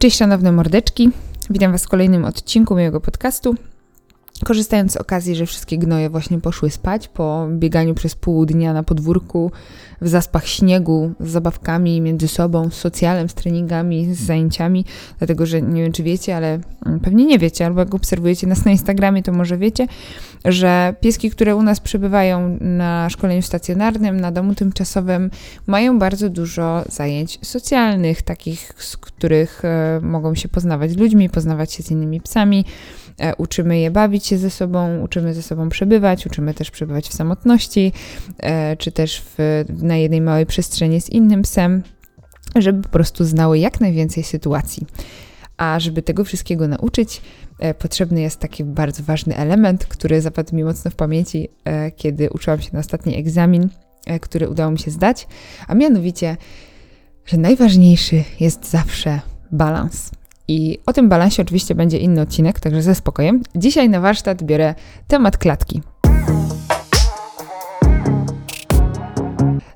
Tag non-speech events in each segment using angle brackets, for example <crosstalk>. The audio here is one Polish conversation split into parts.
Cześć szanowne mordeczki, witam Was w kolejnym odcinku mojego podcastu. Korzystając z okazji, że wszystkie gnoje właśnie poszły spać po bieganiu przez pół dnia na podwórku, w zaspach śniegu, z zabawkami między sobą, z socjalem, z treningami, z zajęciami, dlatego że nie wiem, czy wiecie, ale mm, pewnie nie wiecie, albo jak obserwujecie nas na Instagramie, to może wiecie, że pieski, które u nas przebywają na szkoleniu stacjonarnym, na domu tymczasowym, mają bardzo dużo zajęć socjalnych, takich, z których e, mogą się poznawać ludźmi, poznawać się z innymi psami. E, uczymy je bawić się ze sobą, uczymy ze sobą przebywać, uczymy też przebywać w samotności, e, czy też w, na jednej małej przestrzeni z innym psem, żeby po prostu znały jak najwięcej sytuacji. A żeby tego wszystkiego nauczyć, e, potrzebny jest taki bardzo ważny element, który zapadł mi mocno w pamięci, kiedy uczyłam się na ostatni egzamin, który udało mi się zdać, a mianowicie, że najważniejszy jest zawsze balans. I o tym balansie oczywiście będzie inny odcinek, także ze spokojem. Dzisiaj na warsztat biorę temat klatki.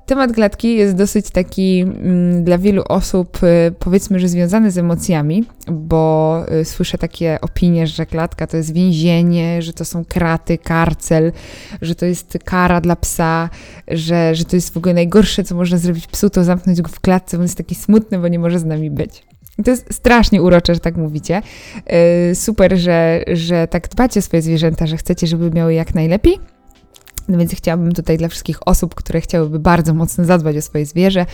Temat klatki jest dosyć taki mm, dla wielu osób, y, powiedzmy, że związany z emocjami, bo y, słyszę takie opinie, że klatka to jest więzienie, że to są kraty, karcel, że to jest kara dla psa, że, że to jest w ogóle najgorsze, co można zrobić psu, to zamknąć go w klatce, bo on jest taki smutny, bo nie może z nami być. To jest strasznie urocze, że tak mówicie. Yy, super, że, że tak dbacie o swoje zwierzęta, że chcecie, żeby miały jak najlepiej. No więc chciałabym tutaj dla wszystkich osób, które chciałyby bardzo mocno zadbać o swoje zwierzę,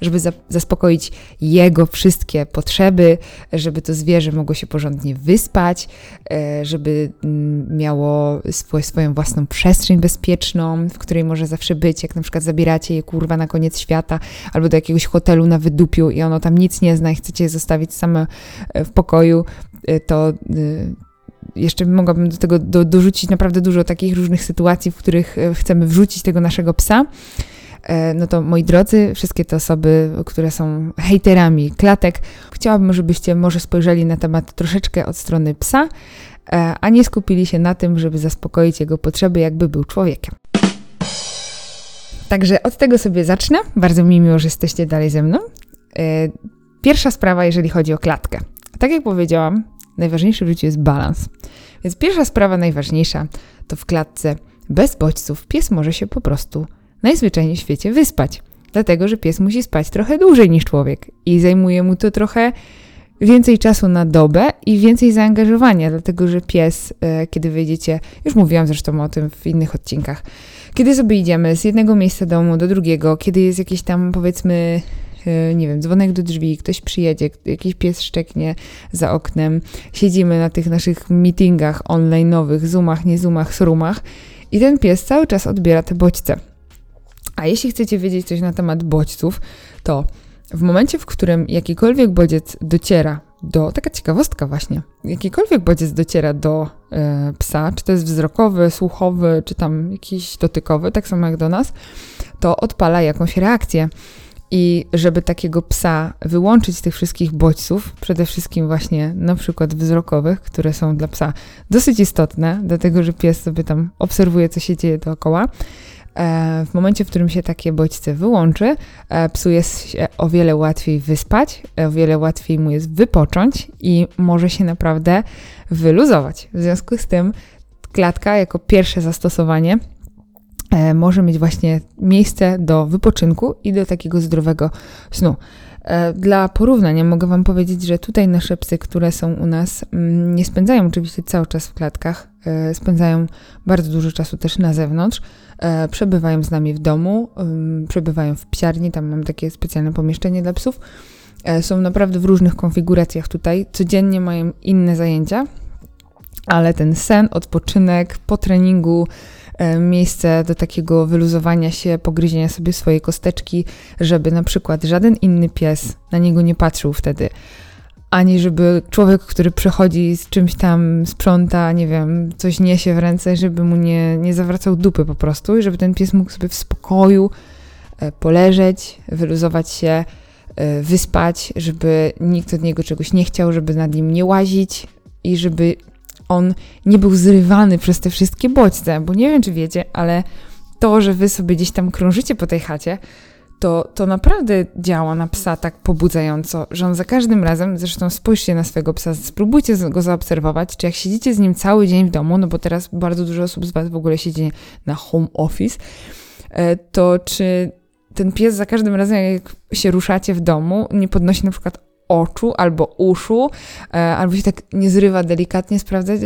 żeby za zaspokoić jego wszystkie potrzeby, żeby to zwierzę mogło się porządnie wyspać, e, żeby mm, miało swoją własną przestrzeń bezpieczną, w której może zawsze być, jak na przykład zabieracie je kurwa na koniec świata albo do jakiegoś hotelu na wydupiu i ono tam nic nie zna i chcecie je zostawić same e, w pokoju, e, to jeszcze mogłabym do tego do, dorzucić naprawdę dużo takich różnych sytuacji, w których e, chcemy wrzucić tego naszego psa. E, no to moi drodzy, wszystkie te osoby, które są hejterami klatek, chciałabym, żebyście może spojrzeli na temat troszeczkę od strony psa, e, a nie skupili się na tym, żeby zaspokoić jego potrzeby, jakby był człowiekiem. Także od tego sobie zacznę. Bardzo mi miło, że jesteście dalej ze mną. Pierwsza sprawa, jeżeli chodzi o klatkę. Tak jak powiedziałam, najważniejszy w życiu jest balans. Więc pierwsza sprawa najważniejsza to w klatce bez bodźców pies może się po prostu najzwyczajniej w świecie wyspać. Dlatego, że pies musi spać trochę dłużej niż człowiek i zajmuje mu to trochę więcej czasu na dobę i więcej zaangażowania, dlatego że pies, e, kiedy wyjdziecie, już mówiłam zresztą o tym w innych odcinkach, kiedy sobie idziemy z jednego miejsca domu do drugiego, kiedy jest jakieś tam powiedzmy nie wiem, dzwonek do drzwi, ktoś przyjedzie, jakiś pies szczeknie za oknem, siedzimy na tych naszych meetingach online'owych, zoomach, nie zoomach, srumach i ten pies cały czas odbiera te bodźce. A jeśli chcecie wiedzieć coś na temat bodźców, to w momencie, w którym jakikolwiek bodziec dociera do, taka ciekawostka właśnie, jakikolwiek bodziec dociera do e, psa, czy to jest wzrokowy, słuchowy, czy tam jakiś dotykowy, tak samo jak do nas, to odpala jakąś reakcję. I żeby takiego psa wyłączyć z tych wszystkich bodźców, przede wszystkim właśnie na przykład wzrokowych, które są dla psa dosyć istotne, dlatego że pies sobie tam obserwuje, co się dzieje dookoła, e, w momencie, w którym się takie bodźce wyłączy, e, psu jest się o wiele łatwiej wyspać, o wiele łatwiej mu jest wypocząć i może się naprawdę wyluzować. W związku z tym klatka jako pierwsze zastosowanie E, może mieć właśnie miejsce do wypoczynku i do takiego zdrowego snu. E, dla porównania mogę Wam powiedzieć, że tutaj nasze psy, które są u nas, mm, nie spędzają oczywiście cały czas w klatkach, e, spędzają bardzo dużo czasu też na zewnątrz, przebywają z nami w domu, przebywają w psiarni, tam mam takie specjalne pomieszczenie dla psów. Są naprawdę w różnych konfiguracjach tutaj, codziennie mają inne zajęcia, ale ten sen, odpoczynek po treningu, E, miejsce do takiego wyluzowania się, pogryzienia sobie swojej kosteczki, żeby na przykład żaden inny pies na niego nie patrzył wtedy. Ani żeby człowiek, który przychodzi z czymś tam, sprząta, nie wiem, coś niesie w ręce, żeby mu nie, nie zawracał dupy po prostu i żeby ten pies mógł sobie w spokoju e, poleżeć, wyluzować się, e, wyspać, żeby nikt od niego czegoś nie chciał, żeby nad nim nie łazić i żeby on nie był zrywany przez te wszystkie bodźce, bo nie wiem, czy wiecie, ale to, że wy sobie gdzieś tam krążycie po tej chacie, to, to naprawdę działa na psa tak pobudzająco, że on za każdym razem, zresztą spójrzcie na swojego psa, spróbujcie go zaobserwować, czy jak siedzicie z nim cały dzień w domu, no bo teraz bardzo dużo osób z Was w ogóle siedzi na home office, e, to czy ten pies za każdym razem, jak się ruszacie w domu, nie podnosi na przykład oczu albo uszu, e, albo się tak nie zrywa delikatnie,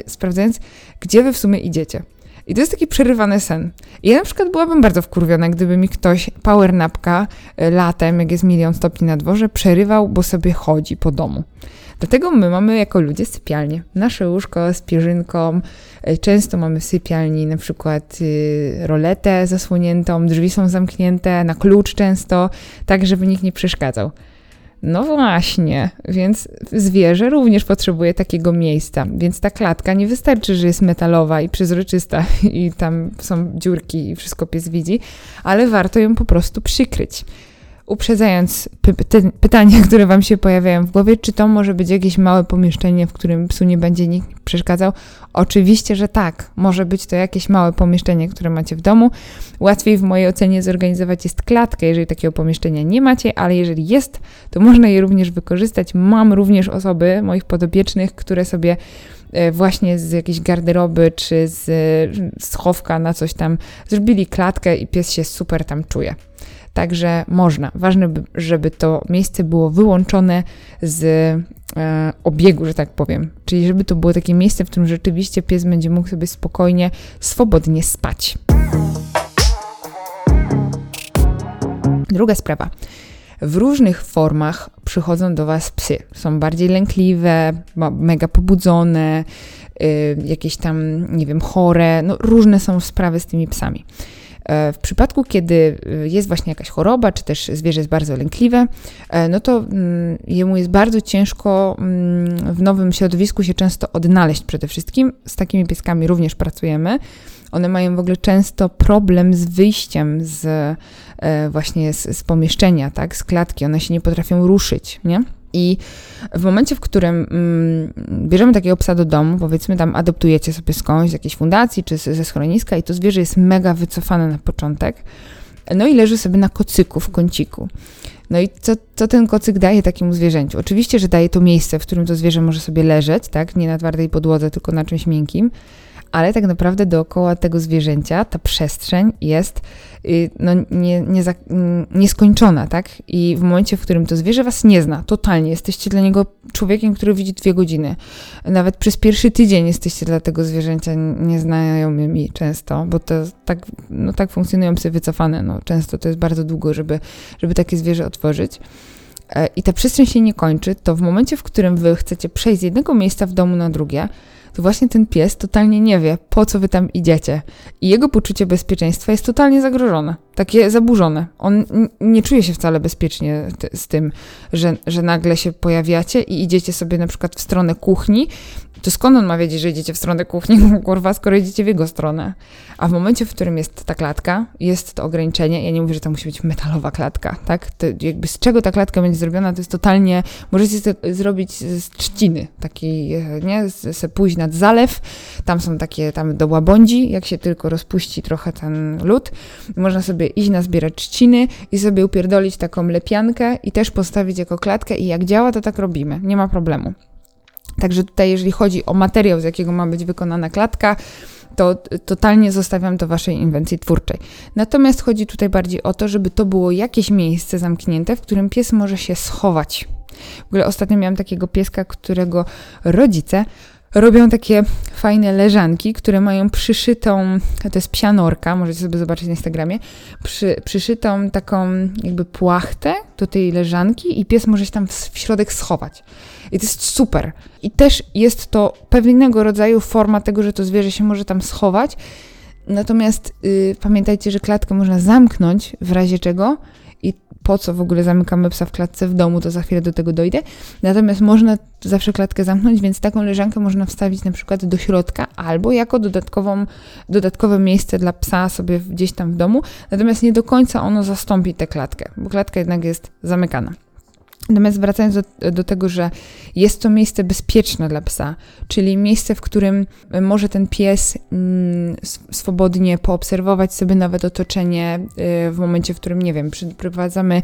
sprawdzając, gdzie wy w sumie idziecie. I to jest taki przerywany sen. I ja na przykład byłabym bardzo wkurwiona, gdyby mi ktoś power napka e, latem, jak jest milion stopni na dworze, przerywał, bo sobie chodzi po domu. Dlatego my mamy jako ludzie sypialnię. Nasze łóżko z pierzynką. E, często mamy w sypialni na przykład y, roletę zasłoniętą, drzwi są zamknięte, na klucz często, tak żeby nikt nie przeszkadzał. No właśnie, więc zwierzę również potrzebuje takiego miejsca, więc ta klatka nie wystarczy, że jest metalowa i przezroczysta i tam są dziurki i wszystko pies widzi, ale warto ją po prostu przykryć uprzedzając py pytania, <laughs> które Wam się pojawiają w głowie, czy to może być jakieś małe pomieszczenie, w którym psu nie będzie nikt przeszkadzał? Oczywiście, że tak. Może być to jakieś małe pomieszczenie, które macie w domu. Łatwiej w mojej ocenie zorganizować jest klatkę, jeżeli takiego pomieszczenia nie macie, ale jeżeli jest, to można je również wykorzystać. Mam również osoby, moich podobiecznych, które sobie e, właśnie z jakiejś garderoby czy z schowka na coś tam zrobili klatkę i pies się super tam czuje. Także można. Ważne, żeby to miejsce było wyłączone z e, obiegu, że tak powiem. Czyli żeby to było takie miejsce, w którym rzeczywiście pies będzie mógł sobie spokojnie, swobodnie spać. Druga sprawa. W różnych formach przychodzą do Was psy. Są bardziej lękliwe, mega pobudzone, y, jakieś tam, nie wiem, chore. No, różne są sprawy z tymi psami. E, w przypadku, kiedy e, jest właśnie jakaś choroba, czy też zwierzę jest bardzo lękliwe, e, no to mm, jemu jest bardzo ciężko mm, w nowym środowisku się często odnaleźć przede wszystkim. Z takimi pieskami również pracujemy. One mają w ogóle często problem z wyjściem z właśnie z, z pomieszczenia, tak, z klatki. One się nie potrafią ruszyć, nie? I w momencie, w którym mm, bierzemy takiego psa do domu, powiedzmy tam adoptujecie sobie skądś, z jakiejś fundacji czy ze schroniska i to zwierzę jest mega wycofane na początek, no i leży sobie na kocyku w kąciku. No i co, co ten kocyk daje takiemu zwierzęciu? Oczywiście, że daje to miejsce, w którym to zwierzę może sobie leżeć, tak? Nie na twardej podłodze, tylko na czymś miękkim, ale tak naprawdę dookoła tego zwierzęcia ta przestrzeń jest y, no, nie, nie za, nieskończona, tak? I w momencie, w którym to zwierzę was nie zna, totalnie, jesteście dla niego człowiekiem, który widzi dwie godziny. Nawet przez pierwszy tydzień jesteście dla tego zwierzęcia nieznajomymi często, bo to tak, no, tak funkcjonują psy wycofane. No, często to jest bardzo długo, żeby, żeby takie zwierzę otworzyć e, i ta przestrzeń się nie kończy, to w momencie, w którym wy chcecie przejść z jednego miejsca w domu na drugie, to właśnie ten pies totalnie nie wie, po co wy tam idziecie. I jego poczucie bezpieczeństwa jest totalnie zagrożone, takie zaburzone. On nie czuje się wcale bezpiecznie z tym, że, że nagle się pojawiacie i idziecie sobie na przykład w stronę kuchni to skąd on ma wiedzieć, że idziecie w stronę kuchni, <laughs> kurwa, skoro idziecie w jego stronę? A w momencie, w którym jest ta klatka, jest to ograniczenie, ja nie mówię, że to musi być metalowa klatka, tak? To jakby z czego ta klatka będzie zrobiona, to jest totalnie, możecie to zrobić z trzciny, takiej, e, nie? Se pójść nad zalew, tam są takie, tam do łabędzi, jak się tylko rozpuści trochę ten lód, można sobie iść na zbierać trzciny i sobie upierdolić taką lepiankę i też postawić jako klatkę i jak działa, to tak robimy, nie ma problemu. Także tutaj, jeżeli chodzi o materiał, z jakiego ma być wykonana klatka, to totalnie zostawiam to waszej inwencji twórczej. Natomiast chodzi tutaj bardziej o to, żeby to było jakieś miejsce zamknięte, w którym pies może się schować. W ogóle ostatnio miałam takiego pieska, którego rodzice robią takie fajne leżanki, które mają przyszytą, to jest psianorka, możecie sobie zobaczyć na Instagramie, przy, przyszytą taką jakby płachtę do tej leżanki i pies może się tam w, w środek schować. I to jest super. I też jest to pewnego rodzaju forma tego, że to zwierzę się może tam schować. Natomiast yy, pamiętajcie, że klatkę można zamknąć w razie czego po co w ogóle zamykamy psa w klatce w domu, to za chwilę do tego dojdę. Natomiast można zawsze klatkę zamknąć, więc taką leżankę można wstawić na przykład do środka albo jako dodatkową, dodatkowe miejsce dla psa sobie gdzieś tam w domu. Natomiast nie do końca ono zastąpi tę klatkę, bo klatka jednak jest zamykana. Natomiast wracając do, do, tego, że jest to miejsce bezpieczne dla psa, czyli miejsce, w którym może ten pies mm, swobodnie poobserwować sobie nawet otoczenie y, w momencie, w którym, nie wiem, przyprowadzamy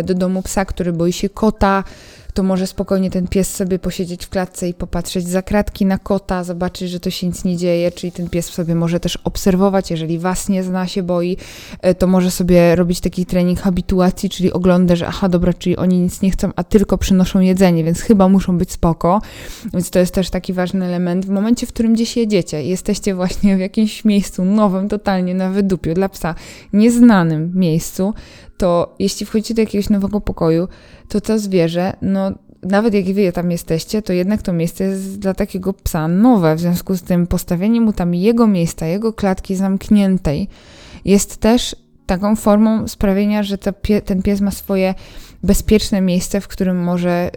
y, do domu psa, który boi się kota, to może spokojnie ten pies sobie posiedzieć w klatce i popatrzeć za kratki na kota, zobaczyć, że to się nic nie dzieje, czyli ten pies sobie może też obserwować, jeżeli was nie zna, się boi, e, to może sobie robić taki trening habituacji, czyli ogląda, że aha, dobra, czyli oni nic nie chcą, a tylko przynoszą jedzenie, więc chyba muszą być spoko, więc to jest też taki ważny element. W momencie, w którym gdzieś jedziecie, jesteście właśnie w jakimś miejscu nowym, totalnie na wydupiu dla psa, nieznanym miejscu, to jeśli wchodzicie do jakiegoś nowego pokoju, to to zwierzę, no nawet jak wy tam jesteście, to jednak to miejsce jest dla takiego psa nowe. W związku z tym postawienie mu tam jego miejsca, jego klatki zamkniętej jest też taką formą sprawienia, że pie, ten pies ma swoje bezpieczne miejsce, w którym może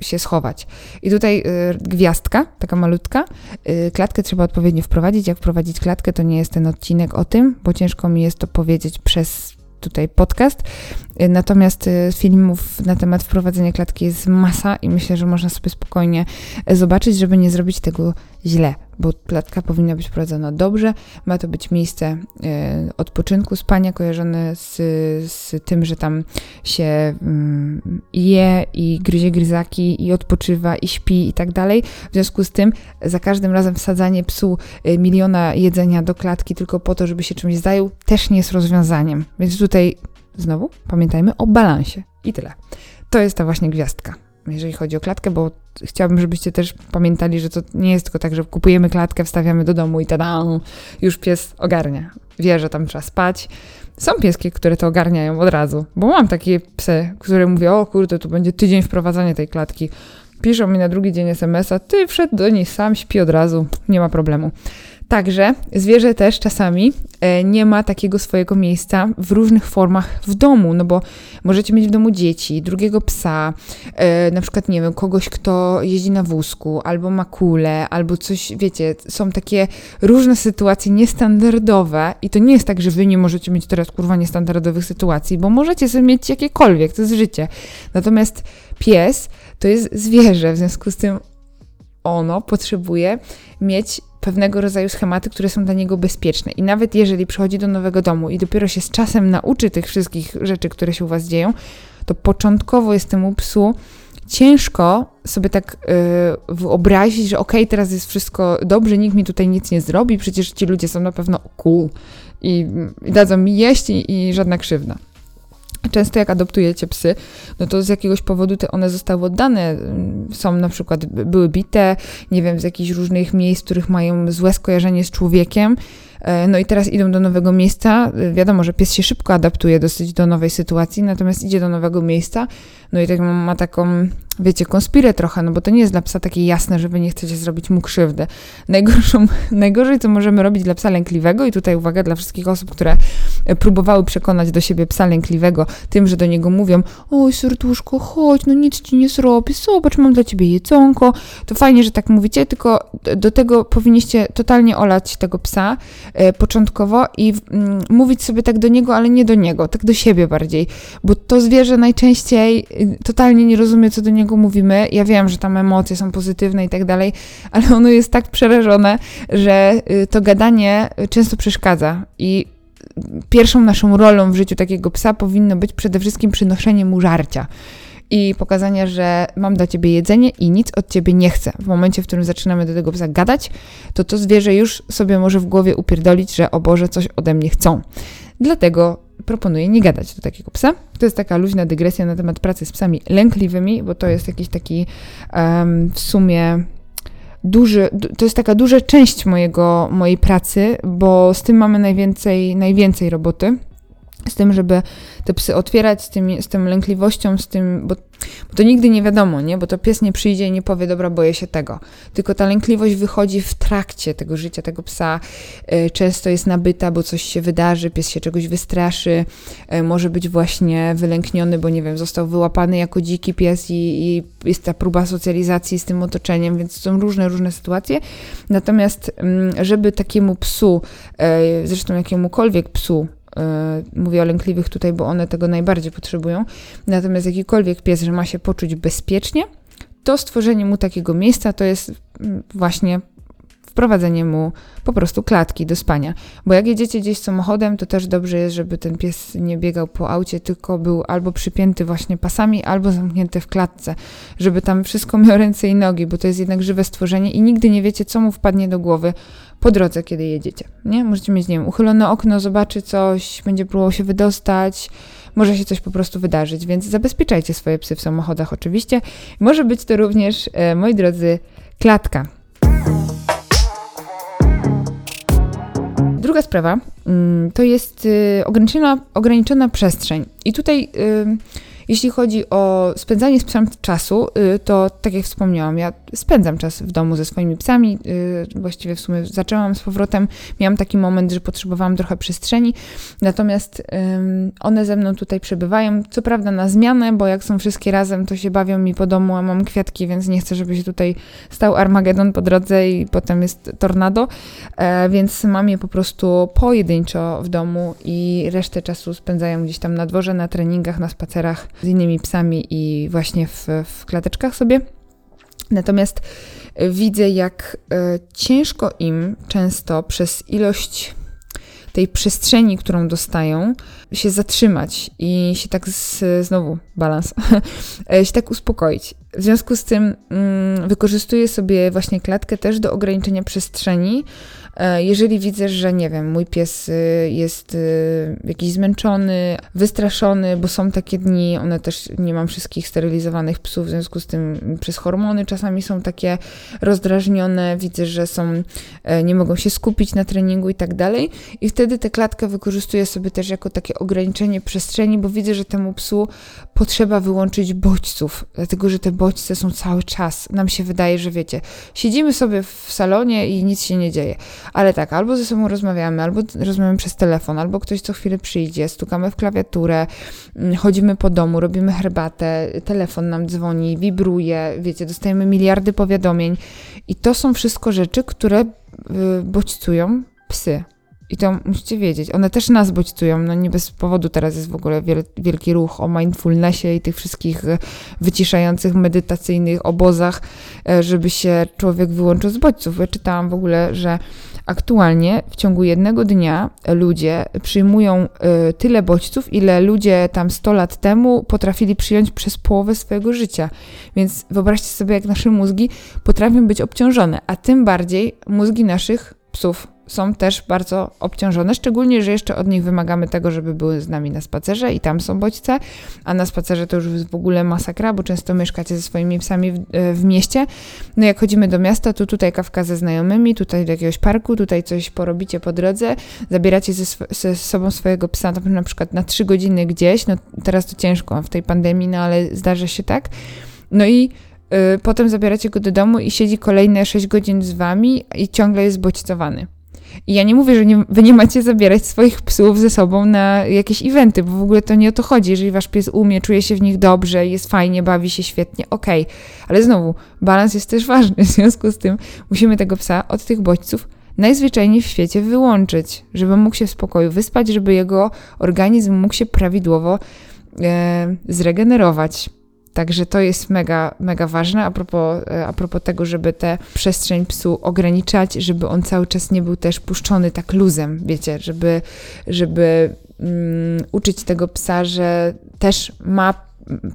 y, się schować. I tutaj y, gwiazdka, taka malutka. Y, klatkę trzeba odpowiednio wprowadzić. Jak wprowadzić klatkę, to nie jest ten odcinek o tym, bo ciężko mi jest to powiedzieć przez tutaj podcast. Natomiast y, filmów na temat wprowadzenia klatki jest masa i myślę, że można sobie spokojnie zobaczyć, żeby nie zrobić tego źle, bo klatka powinna być prowadzona dobrze. Ma to być miejsce y, odpoczynku, spania kojarzone z, z tym, że tam się mm, je i gryzie gryzaki i odpoczywa i śpi i tak dalej. W związku z tym za każdym razem wsadzanie psu y, miliona jedzenia do klatki tylko po to, żeby się czymś zajął, też nie jest rozwiązaniem. Więc tutaj Znowu pamiętajmy o balansie i tyle. To jest ta właśnie gwiazdka, jeżeli chodzi o klatkę, bo chciałabym, żebyście też pamiętali, że to nie jest tylko tak, że kupujemy klatkę, wstawiamy do domu i tada, już pies ogarnia. Wie, że tam trzeba spać. Są pieski, które to ogarniają od razu, bo mam takie psy, które mówią, o kurde, tu będzie tydzień wprowadzania tej klatki. Piszą mi na drugi dzień SMS-a, ty wszedł do niej sam, śpi od razu, nie ma problemu. Także zwierzę też czasami e, nie ma takiego swojego miejsca w różnych formach w domu, no bo możecie mieć w domu dzieci, drugiego psa, e, na przykład, nie wiem, kogoś, kto jeździ na wózku, albo ma kulę, albo coś, wiecie, są takie różne sytuacje niestandardowe i to nie jest tak, że wy nie możecie mieć teraz, kurwa, niestandardowych sytuacji, bo możecie sobie mieć jakiekolwiek, to jest życie. Natomiast pies to jest zwierzę, w związku z tym ono potrzebuje mieć pewnego rodzaju schematy, które są dla niego bezpieczne. I nawet jeżeli przychodzi do nowego domu i dopiero się z czasem nauczy tych wszystkich rzeczy, które się u was dzieją, to początkowo jest temu psu ciężko sobie tak yy, wyobrazić, że okej, okay, teraz jest wszystko dobrze, nikt mi tutaj nic nie zrobi, przecież ci ludzie są na pewno cool i, i dadzą mi jeść i, i żadna krzywda. Często jak adoptujecie psy, no to z jakiegoś powodu te one zostały oddane. Są na przykład, były bite, nie wiem, z jakichś różnych miejsc, których mają złe skojarzenie z człowiekiem. E, no i teraz idą do nowego miejsca. Wiadomo, że pies się szybko adaptuje dosyć do nowej sytuacji, natomiast idzie do nowego miejsca, no i tak ma taką, wiecie, konspirę trochę, no bo to nie jest dla psa takie jasne, że wy nie chcecie zrobić mu krzywdę. Najgorszą, <laughs> najgorzej, co możemy robić dla psa lękliwego, i tutaj uwaga dla wszystkich osób, które próbowały przekonać do siebie psa lękliwego tym, że do niego mówią, oj serduszko, chodź, no nic ci nie zrobię, zobacz, mam dla ciebie jedzonko. To fajnie, że tak mówicie, tylko do tego powinniście totalnie olać tego psa e, początkowo i mm, mówić sobie tak do niego, ale nie do niego, tak do siebie bardziej, bo to zwierzę najczęściej totalnie nie rozumie, co do niego mówimy. Ja wiem, że tam emocje są pozytywne i tak dalej, ale ono jest tak przerażone, że y, to gadanie często przeszkadza i pierwszą naszą rolą w życiu takiego psa powinno być przede wszystkim przynoszenie mu żarcia i pokazania, że mam dla ciebie jedzenie i nic od ciebie nie chcę. W momencie, w którym zaczynamy do tego psa gadać, to to zwierzę już sobie może w głowie upierdolić, że o Boże, coś ode mnie chcą. Dlatego proponuję nie gadać do takiego psa. To jest taka luźna dygresja na temat pracy z psami lękliwymi, bo to jest jakiś taki um, w sumie duży, to jest taka duża część mojego, mojej pracy, bo z tym mamy najwięcej, najwięcej roboty z tym, żeby te psy otwierać, z, tym, z tą lękliwością, z tym, bo, bo, to nigdy nie wiadomo, nie? Bo to pies nie przyjdzie i nie powie, dobra, boję się tego. Tylko ta lękliwość wychodzi w trakcie tego życia tego psa. E, często jest nabyta, bo coś się wydarzy, pies się czegoś wystraszy, e, może być właśnie wylękniony, bo nie wiem, został wyłapany jako dziki pies i, i jest ta próba socjalizacji z tym otoczeniem, więc są różne, różne sytuacje. Natomiast, mm, żeby takiemu psu, e, zresztą jakiemukolwiek psu, mówię o lękliwych tutaj, bo one tego najbardziej potrzebują. Natomiast jakikolwiek pies, że ma się poczuć bezpiecznie, to stworzenie mu takiego miejsca to jest mm, właśnie wprowadzenie mu po prostu klatki do spania. Bo jak jedziecie gdzieś samochodem, to też dobrze jest, żeby ten pies nie biegał po aucie, tylko był albo przypięty właśnie pasami, albo zamknięty w klatce, żeby tam wszystko miało ręce i nogi, bo to jest jednak żywe stworzenie i nigdy nie wiecie, co mu wpadnie do głowy po drodze, kiedy jedziecie. Nie? Możecie mieć, nie wiem, uchylone okno, zobaczy coś, będzie próbował się wydostać, może się coś po prostu wydarzyć, więc zabezpieczajcie swoje psy w samochodach oczywiście. Może być to również, e, moi drodzy, klatka. Druga sprawa mm, to jest y, ograniczona, ograniczona przestrzeń. I tutaj jeśli chodzi o spędzanie z psem czasu, y, to tak jak wspomniałam, ja spędzam czas w domu ze swoimi psami. Y, właściwie w sumie zaczęłam z powrotem. Miałam taki moment, że potrzebowałam trochę przestrzeni, natomiast one ze mną tutaj przebywają. Co prawda na zmianę, bo jak są wszystkie razem, to się bawią mi po domu, a mam kwiatki, więc nie chcę, żeby się tutaj stał Armagedon po drodze i potem jest tornado. E, więc mam je po prostu pojedynczo w domu i resztę czasu spędzają gdzieś tam na dworze, na treningach, na spacerach z innymi psami i właśnie w, w klateczkach sobie. Natomiast widzę, jak e, ciężko im często przez ilość tej przestrzeni, którą dostają, się zatrzymać i się tak z, znowu balans, <laughs> e, się tak uspokoić. W związku z tym mm, wykorzystuję sobie właśnie klatkę też do ograniczenia przestrzeni, E, jeżeli widzę, że nie wiem, mój pies y, jest y, jakiś zmęczony, wystraszony, bo są takie dni, one też nie mam wszystkich sterylizowanych psów, w związku z tym przez hormony czasami są takie rozdrażnione, widzę, że są, e, nie mogą się skupić na treningu i tak dalej. I wtedy tę klatkę wykorzystuję sobie też jako takie ograniczenie przestrzeni, bo widzę, że temu psu potrzeba wyłączyć bodźców, dlatego że te bodźce są cały czas. Nam się wydaje, że wiecie, siedzimy sobie w salonie i nic się nie dzieje. Ale tak, albo ze sobą rozmawiamy, albo rozmawiamy przez telefon, albo ktoś co chwilę przyjdzie, stukamy w klawiaturę, mm, chodzimy po domu, robimy herbatę, telefon nam dzwoni, wibruje, wiecie, dostajemy miliardy powiadomień. I to są wszystko rzeczy, które y, bodźcują psy. I to musicie wiedzieć, one też nas bodźcują, no nie bez powodu teraz jest w ogóle wielki ruch o mindfulnessie i tych wszystkich e, wyciszających, medytacyjnych obozach, e, żeby się człowiek wyłączył z bodźców. Ja czytałam w ogóle, że aktualnie w ciągu jednego dnia ludzie przyjmują e, tyle bodźców, ile ludzie tam 100 lat temu potrafili przyjąć przez połowę swojego życia. Więc wyobraźcie sobie, jak nasze mózgi potrafią być obciążone, a tym bardziej mózgi naszych psów są też bardzo obciążone, szczególnie, że jeszcze od nich wymagamy tego, żeby były z nami na spacerze i tam są bodźce, a na spacerze to już jest w ogóle masakra, bo często mieszkacie ze swoimi psami w, e, w mieście. No jak chodzimy do miasta, to tutaj kawka ze znajomymi, tutaj do jakiegoś parku, tutaj coś porobicie po drodze, zabieracie ze, ze sobą swojego psa na przykład na trzy godziny gdzieś, no teraz to ciężko w tej pandemii, no ale zdarza się tak. No i y, potem zabieracie go do domu i siedzi kolejne 6 godzin z wami i ciągle jest bodźcowany. I ja nie mówię, że nie, wy nie macie zabierać swoich psów ze sobą na jakieś eventy, bo w ogóle to nie o to chodzi. Jeżeli wasz pies umie, czuje się w nich dobrze, jest fajnie, bawi się świetnie, okej. Okay. Ale znowu, balans jest też ważny, <laughs> w związku z tym musimy tego psa od tych bodźców najzwyczajniej w świecie wyłączyć, żeby mógł się w spokoju wyspać, żeby jego organizm mógł się prawidłowo e, zregenerować. Także to jest mega, mega ważne a propos, e, a propos tego, żeby tę przestrzeń psu ograniczać, żeby on cały czas nie był też puszczony tak luzem, wiecie, żeby, żeby um, uczyć tego psa, że też ma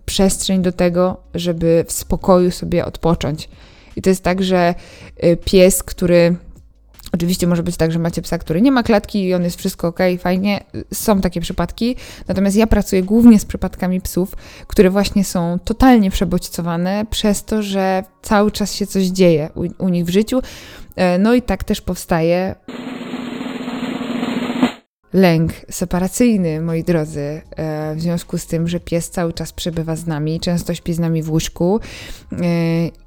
przestrzeń do tego, żeby w spokoju sobie odpocząć. I to jest tak, że e, pies, który Oczywiście może być tak, że macie psa, który nie ma klatki i on jest wszystko ok, fajnie. Są takie przypadki. Natomiast ja pracuję głównie z przypadkami psów, które właśnie są totalnie przebodźcowane przez to, że cały czas się coś dzieje u, u nich w życiu. E, no i tak też powstaje lęk separacyjny, moi drodzy, e, w związku z tym, że pies cały czas przebywa z nami, często śpi z nami w łóżku e,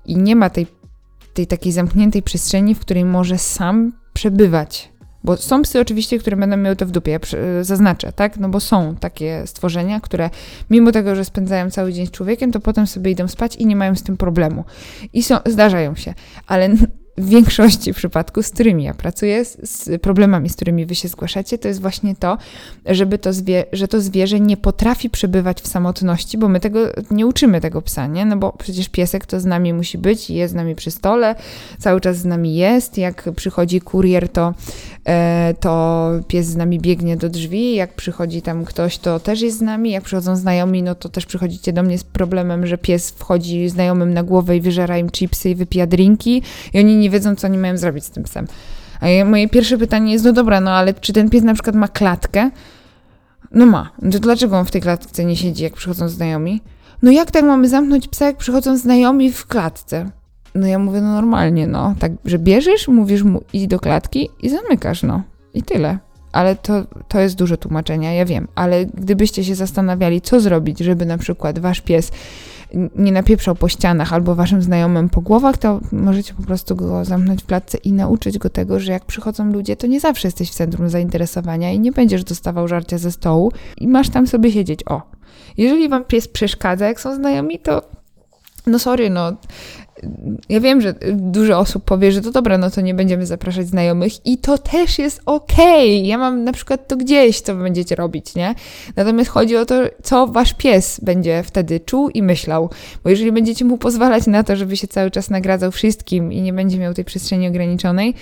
i nie ma tej tej takiej zamkniętej przestrzeni, w której może sam przebywać. Bo są psy oczywiście, które będą miały to w dupie, ja zaznaczę, tak? No bo są takie stworzenia, które mimo tego, że spędzają cały dzień z człowiekiem, to potem sobie idą spać i nie mają z tym problemu. I są, zdarzają się. Ale w większości przypadków, z którymi ja pracuję, z, problemami, z którymi wy się zgłaszacie, to jest właśnie to, żeby to zwie, że to zwierzę nie potrafi przebywać w samotności, bo my tego nie uczymy tego psa, nie? No bo przecież piesek to z nami musi być, jest z nami przy stole, cały czas z nami jest. Jak przychodzi kurier, to, to pies z nami biegnie do drzwi. Jak przychodzi tam ktoś, to też jest z nami. Jak przychodzą znajomi, no to też przychodzicie do mnie z problemem, że pies wchodzi znajomym na głowę i wyżera im chipsy i wypija drinki i oni nie wiedzą, co oni mają zrobić z tym psem. A ja, moje pierwsze pytanie jest, no dobra, no ale czy ten pies na przykład ma klatkę? No ma. To dlaczego on w tej klatce nie siedzi, jak przychodzą znajomi? No jak tak mamy zamknąć psa, jak przychodzą znajomi w klatce? No ja mówię, no normalnie, no. Tak, że bierzesz, mówisz mu idź do klatki i zamykasz, no. I tyle. Ale to, to jest dużo tłumaczenia, ja wiem. Ale gdybyście się zastanawiali, co zrobić, żeby na przykład wasz pies nie napieprzał po ścianach albo waszym znajomym po głowach, to możecie po prostu go zamknąć w klatce i nauczyć go tego, że jak przychodzą ludzie, to nie zawsze jesteś w centrum zainteresowania i nie będziesz dostawał żarcia ze stołu i masz tam sobie siedzieć. O, jeżeli wam pies przeszkadza, jak są znajomi, to no sorry, no ja wiem, że dużo osób powie, że to dobra, no to nie będziemy zapraszać znajomych i to też jest okej. Okay. Ja mam na przykład to gdzieś, co będziecie robić, nie? Natomiast chodzi o to, co wasz pies będzie wtedy czuł i myślał. Bo jeżeli będziecie mu pozwalać na to, żeby się cały czas nagradzał wszystkim i nie będzie miał tej przestrzeni ograniczonej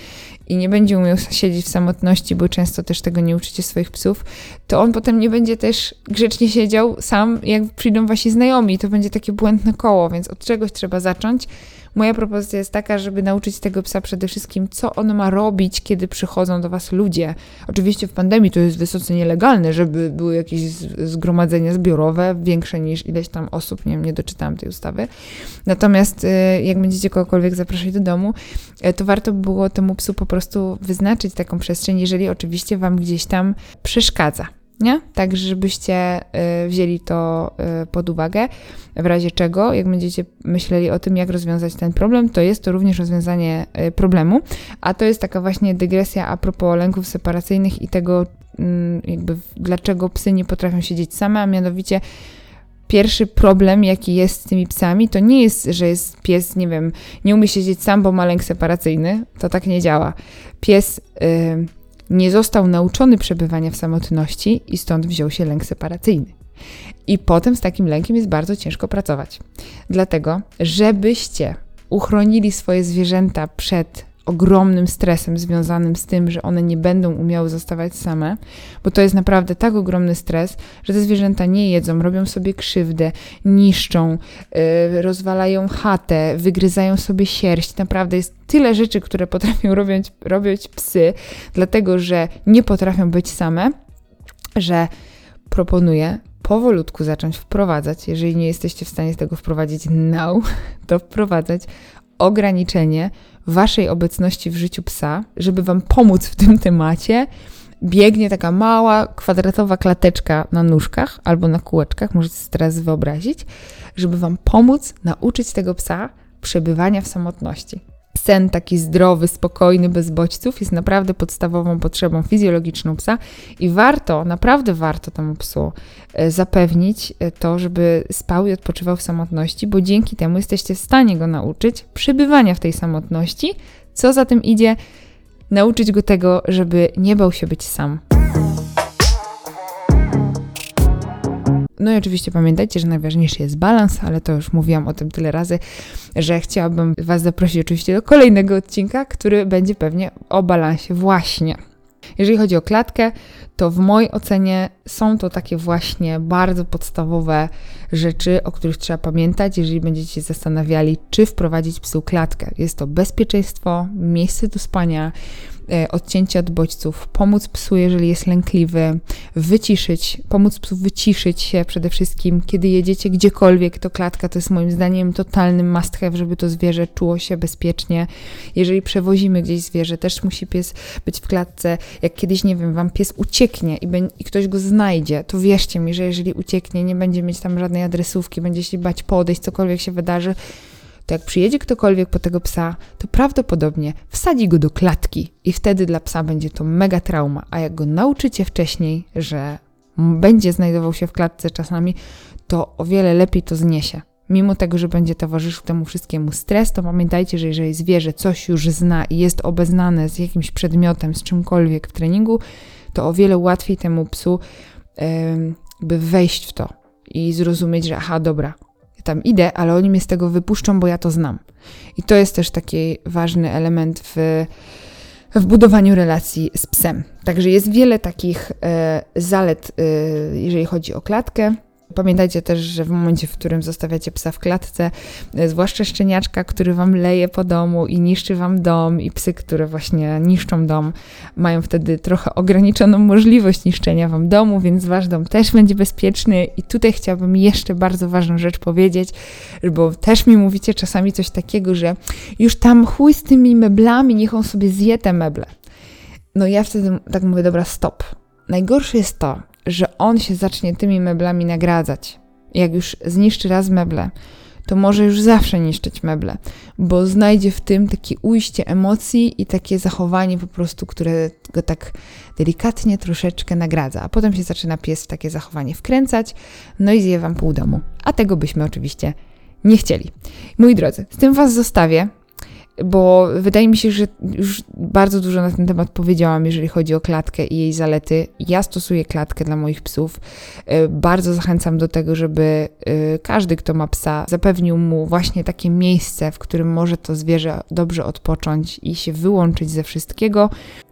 i nie będzie umiał siedzieć w samotności, bo często też tego nie uczycie swoich psów, to on potem nie będzie też grzecznie siedział sam, jak przyjdą wasi znajomi. To będzie takie błędne koło, więc od czegoś trzeba zacząć. Moja propozycja jest taka, żeby nauczyć tego psa przede wszystkim, co on ma robić, kiedy przychodzą do was ludzie. Oczywiście w pandemii to jest wysoce nielegalne, żeby były jakieś zgromadzenia zbiorowe, większe niż ileś tam osób, nie nie doczytałam tej ustawy. Natomiast y, jak będziecie kogokolwiek zapraszać do domu, y, to warto było temu psu po prostu wyznaczyć taką przestrzeń, jeżeli oczywiście wam gdzieś tam przeszkadza nie? Tak, żebyście y, wzięli to y, pod uwagę. W razie czego, jak będziecie myśleli o tym, jak rozwiązać ten problem, to jest to również rozwiązanie y, problemu. A to jest taka właśnie dygresja a propos lęków separacyjnych i tego, mm, jakby dlaczego psy nie potrafią siedzieć same, a mianowicie pierwszy problem, jaki jest z tymi psami, to nie jest, że jest pies, nie wiem, nie umie siedzieć sam, bo ma lęk separacyjny. To tak nie działa. Pies nie został nauczony przebywania w samotności i stąd wziął się lęk separacyjny. I potem z takim lękiem jest bardzo ciężko pracować. Dlatego, żebyście uchronili swoje zwierzęta przed ogromnym stresem związanym z tym, że one nie będą umiały zostawać same, bo to jest naprawdę tak ogromny stres, że te zwierzęta nie jedzą, robią sobie krzywdę, niszczą, yy, rozwalają chatę, wygryzają sobie sierść. Naprawdę jest tyle rzeczy, które potrafią <laughs> robić, robić psy, dlatego że nie potrafią być same, że proponuję powolutku zacząć wprowadzać, jeżeli nie jesteście w stanie z tego wprowadzić now, <laughs> to wprowadzać ograniczenie waszej obecności w życiu psa, żeby wam pomóc w tym temacie, biegnie taka mała, kwadratowa klateczka na nóżkach albo na kółeczkach, możecie sobie teraz wyobrazić, żeby wam pomóc nauczyć tego psa przebywania w samotności sen taki zdrowy, spokojny, bez bodźców jest naprawdę podstawową potrzebą fizjologiczną psa i warto, naprawdę warto temu psu e, zapewnić e, to, żeby spał i odpoczywał w samotności, bo dzięki temu jesteście w stanie go nauczyć przebywania w tej samotności, co za tym idzie, nauczyć go tego, żeby nie bał się być sam. No i oczywiście pamiętajcie, że najważniejszy jest balans, ale to już mówiłam o tym tyle razy, że chciałabym Was zaprosić oczywiście do kolejnego odcinka, który będzie pewnie o balansie właśnie. Jeżeli chodzi o klatkę, to w mojej ocenie są to takie właśnie bardzo podstawowe rzeczy, o których trzeba pamiętać, jeżeli będziecie się zastanawiali, czy wprowadzić psu klatkę. Jest to bezpieczeństwo, miejsce do spania, odcięcie od bodźców, pomóc psu, jeżeli jest lękliwy, wyciszyć, pomóc psu wyciszyć się przede wszystkim, kiedy jedziecie gdziekolwiek, to klatka to jest moim zdaniem totalnym must have, żeby to zwierzę czuło się bezpiecznie. Jeżeli przewozimy gdzieś zwierzę, też musi pies być w klatce. Jak kiedyś, nie wiem, wam pies ucieknie i, i ktoś go znajdzie, to wierzcie mi, że jeżeli ucieknie, nie będzie mieć tam żadnej adresówki, będzie się bać podejść, cokolwiek się wydarzy, to jak przyjedzie ktokolwiek po tego psa, to prawdopodobnie wsadzi go do klatki i wtedy dla psa będzie to mega trauma. A jak go nauczycie wcześniej, że będzie znajdował się w klatce czasami, to o wiele lepiej to zniesie. Mimo tego, że będzie towarzyszył temu wszystkiemu stres, to pamiętajcie, że jeżeli zwierzę coś już zna i jest obeznane z jakimś przedmiotem, z czymkolwiek w treningu, to o wiele łatwiej temu psu by wejść w to i zrozumieć, że aha, dobra, tam idę, ale oni mnie z tego wypuszczą, bo ja to znam. I to jest też taki ważny element w, w budowaniu relacji z psem. Także jest wiele takich e, zalet, e, jeżeli chodzi o klatkę. Pamiętajcie też, że w momencie, w którym zostawiacie psa w klatce, e, zwłaszcza szczeniaczka, który wam leje po domu i niszczy wam dom, i psy, które właśnie niszczą dom, mają wtedy trochę ograniczoną możliwość niszczenia wam domu, więc wasz dom też będzie bezpieczny. I tutaj chciałabym jeszcze bardzo ważną rzecz powiedzieć, bo też mi mówicie czasami coś takiego, że już tam chuj z tymi meblami, niech on sobie zje te meble. No ja wtedy tak mówię, dobra, stop. Najgorsze jest to, że on się zacznie tymi meblami nagradzać. Jak już zniszczy raz meble, to może już zawsze niszczyć meble, bo znajdzie w tym takie ujście emocji i takie zachowanie po prostu, które go tak delikatnie troszeczkę nagradza, a potem się zaczyna pies w takie zachowanie wkręcać, no i zje wam pół domu. A tego byśmy oczywiście nie chcieli. Moi drodzy, z tym was zostawię bo wydaje mi się, że już bardzo dużo na ten temat powiedziałam, jeżeli chodzi o klatkę i jej zalety. Ja stosuję klatkę dla moich psów. E, bardzo zachęcam do tego, żeby e, każdy, kto ma psa, zapewnił mu właśnie takie miejsce, w którym może to zwierzę dobrze odpocząć i się wyłączyć ze wszystkiego.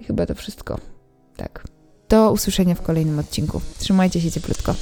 Chyba to wszystko. Tak. Do usłyszenia w kolejnym odcinku. Trzymajcie się cieplutko.